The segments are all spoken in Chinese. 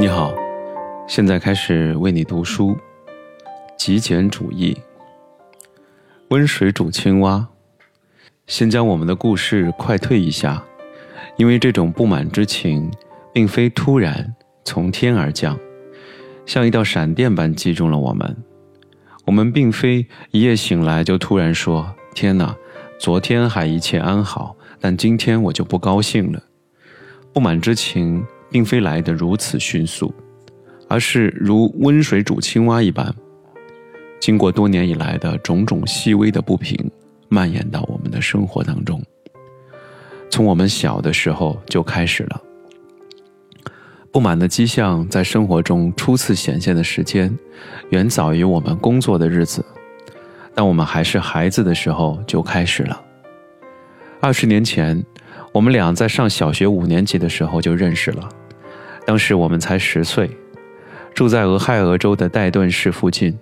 你好，现在开始为你读书。极简主义，温水煮青蛙。先将我们的故事快退一下，因为这种不满之情，并非突然从天而降，像一道闪电般击中了我们。我们并非一夜醒来就突然说：“天哪，昨天还一切安好，但今天我就不高兴了。”不满之情。并非来得如此迅速，而是如温水煮青蛙一般，经过多年以来的种种细微的不平，蔓延到我们的生活当中。从我们小的时候就开始了。不满的迹象在生活中初次显现的时间，远早于我们工作的日子。当我们还是孩子的时候就开始了。二十年前，我们俩在上小学五年级的时候就认识了。当时我们才十岁，住在俄亥俄州的戴顿市附近。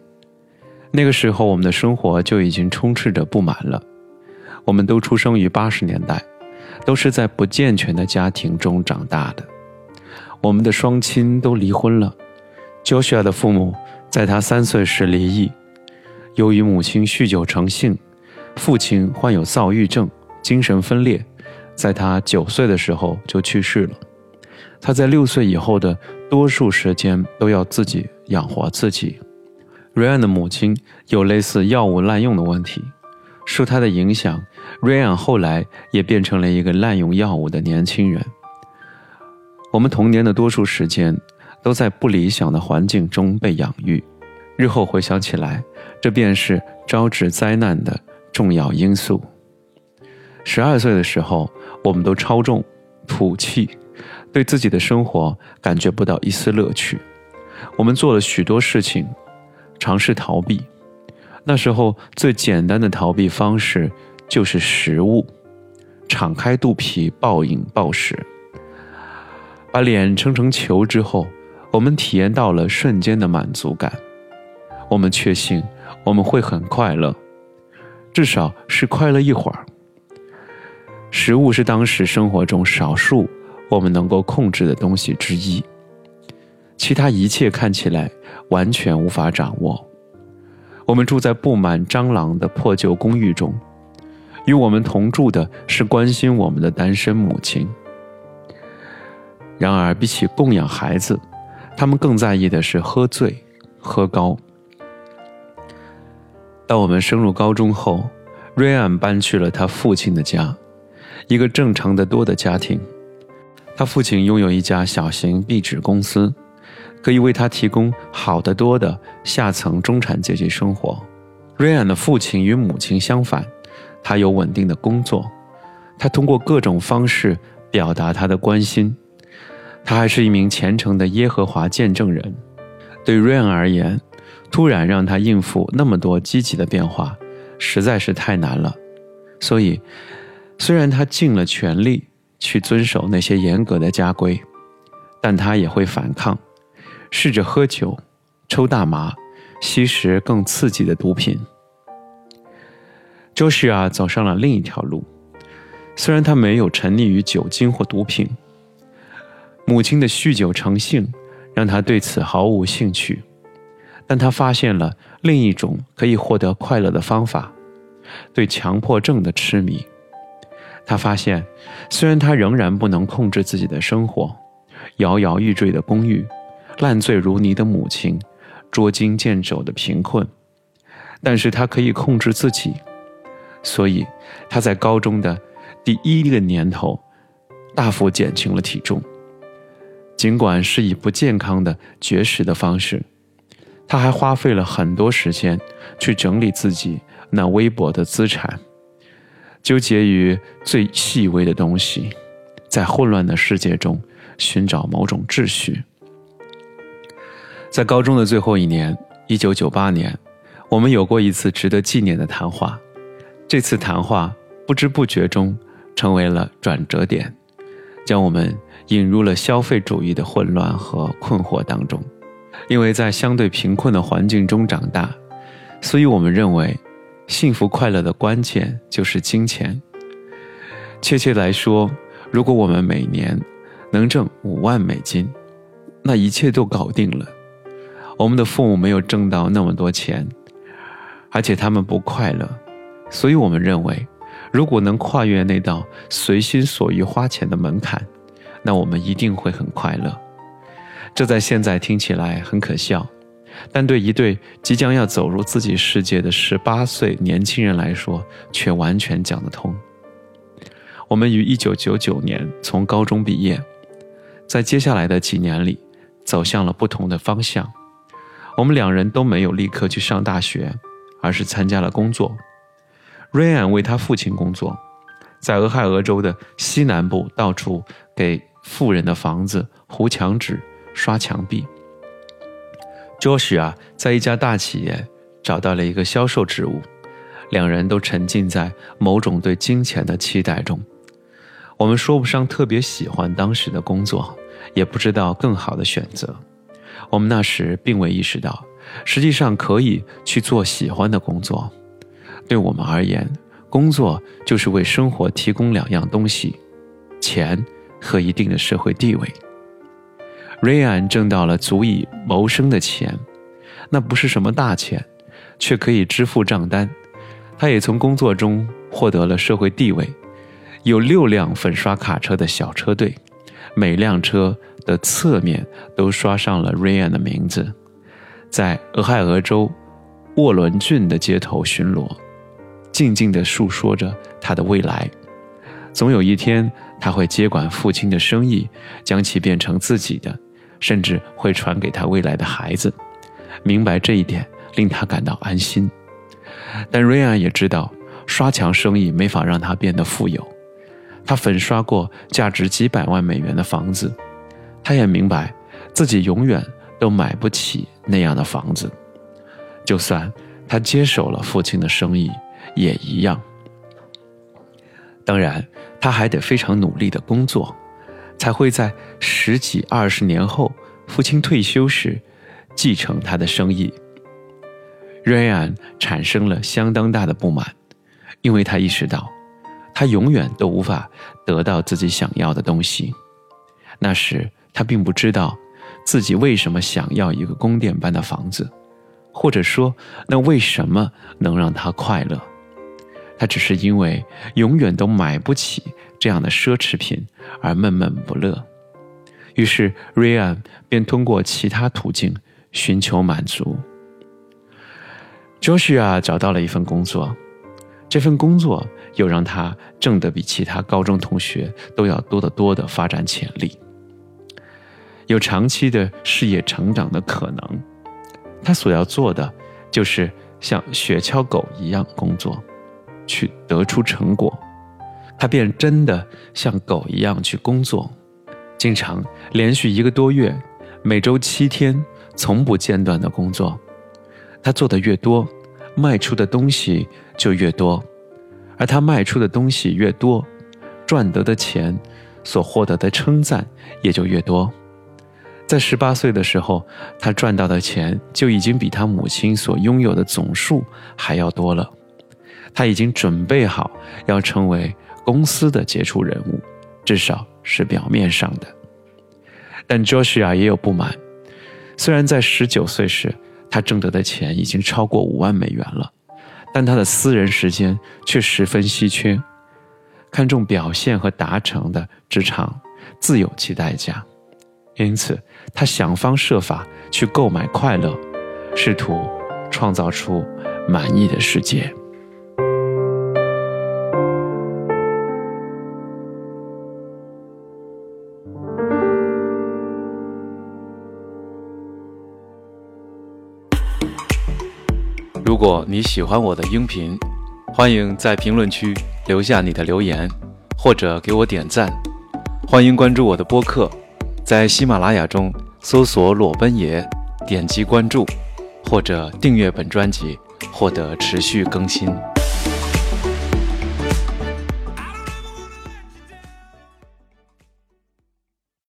那个时候，我们的生活就已经充斥着不满了。我们都出生于八十年代，都是在不健全的家庭中长大的。我们的双亲都离婚了。Joshua 的父母在他三岁时离异，由于母亲酗酒成性，父亲患有躁郁症、精神分裂，在他九岁的时候就去世了。他在六岁以后的多数时间都要自己养活自己。瑞安的母亲有类似药物滥用的问题，受他的影响，瑞安后来也变成了一个滥用药物的年轻人。我们童年的多数时间都在不理想的环境中被养育，日后回想起来，这便是招致灾难的重要因素。十二岁的时候，我们都超重、土气。对自己的生活感觉不到一丝乐趣，我们做了许多事情，尝试逃避。那时候最简单的逃避方式就是食物，敞开肚皮暴饮暴食。把脸撑成球之后，我们体验到了瞬间的满足感。我们确信我们会很快乐，至少是快乐一会儿。食物是当时生活中少数。我们能够控制的东西之一，其他一切看起来完全无法掌握。我们住在布满蟑螂的破旧公寓中，与我们同住的是关心我们的单身母亲。然而，比起供养孩子，他们更在意的是喝醉、喝高。当我们升入高中后，瑞安搬去了他父亲的家，一个正常的多的家庭。他父亲拥有一家小型壁纸公司，可以为他提供好得多的下层中产阶级生活。瑞安的父亲与母亲相反，他有稳定的工作，他通过各种方式表达他的关心。他还是一名虔诚的耶和华见证人。对瑞安而言，突然让他应付那么多积极的变化，实在是太难了。所以，虽然他尽了全力。去遵守那些严格的家规，但他也会反抗，试着喝酒、抽大麻、吸食更刺激的毒品。周氏啊，走上了另一条路。虽然他没有沉溺于酒精或毒品，母亲的酗酒成性让他对此毫无兴趣，但他发现了另一种可以获得快乐的方法——对强迫症的痴迷。他发现，虽然他仍然不能控制自己的生活，摇摇欲坠的公寓，烂醉如泥的母亲，捉襟见肘的贫困，但是他可以控制自己。所以，他在高中的第一个年头，大幅减轻了体重。尽管是以不健康的绝食的方式，他还花费了很多时间去整理自己那微薄的资产。纠结于最细微的东西，在混乱的世界中寻找某种秩序。在高中的最后一年，一九九八年，我们有过一次值得纪念的谈话。这次谈话不知不觉中成为了转折点，将我们引入了消费主义的混乱和困惑当中。因为在相对贫困的环境中长大，所以我们认为。幸福快乐的关键就是金钱。确切来说，如果我们每年能挣五万美金，那一切都搞定了。我们的父母没有挣到那么多钱，而且他们不快乐，所以我们认为，如果能跨越那道随心所欲花钱的门槛，那我们一定会很快乐。这在现在听起来很可笑，但对一对即将要走入自己世界的十八岁年轻人来说，却完全讲得通。我们于一九九九年从高中毕业，在接下来的几年里，走向了不同的方向。我们两人都没有立刻去上大学，而是参加了工作。瑞安为他父亲工作，在俄亥俄州的西南部到处给富人的房子糊墙纸、刷墙壁。Joshua 在一家大企业找到了一个销售职务，两人都沉浸在某种对金钱的期待中。我们说不上特别喜欢当时的工作，也不知道更好的选择。我们那时并未意识到，实际上可以去做喜欢的工作。对我们而言，工作就是为生活提供两样东西：钱和一定的社会地位。瑞安挣到了足以谋生的钱，那不是什么大钱，却可以支付账单。他也从工作中获得了社会地位。有六辆粉刷卡车的小车队，每辆车的侧面都刷上了瑞安的名字，在俄亥俄州沃伦郡的街头巡逻，静静地诉说着他的未来。总有一天，他会接管父亲的生意，将其变成自己的，甚至会传给他未来的孩子。明白这一点，令他感到安心。但瑞安也知道，刷墙生意没法让他变得富有。他粉刷过价值几百万美元的房子，他也明白自己永远都买不起那样的房子。就算他接手了父亲的生意，也一样。当然，他还得非常努力的工作，才会在十几二十年后，父亲退休时，继承他的生意。瑞安产生了相当大的不满，因为他意识到。他永远都无法得到自己想要的东西。那时他并不知道自己为什么想要一个宫殿般的房子，或者说那为什么能让他快乐。他只是因为永远都买不起这样的奢侈品而闷闷不乐。于是瑞安便通过其他途径寻求满足。Joshua 找到了一份工作。这份工作又让他挣得比其他高中同学都要多得多的发展潜力，有长期的事业成长的可能。他所要做的就是像雪橇狗一样工作，去得出成果。他便真的像狗一样去工作，经常连续一个多月，每周七天，从不间断的工作。他做的越多。卖出的东西就越多，而他卖出的东西越多，赚得的钱，所获得的称赞也就越多。在十八岁的时候，他赚到的钱就已经比他母亲所拥有的总数还要多了。他已经准备好要成为公司的杰出人物，至少是表面上的。但 Joshua 也有不满，虽然在十九岁时。他挣得的钱已经超过五万美元了，但他的私人时间却十分稀缺，看重表现和达成的职场自有其代价，因此他想方设法去购买快乐，试图创造出满意的世界。如果你喜欢我的音频，欢迎在评论区留下你的留言，或者给我点赞。欢迎关注我的播客，在喜马拉雅中搜索“裸奔爷”，点击关注，或者订阅本专辑，获得持续更新。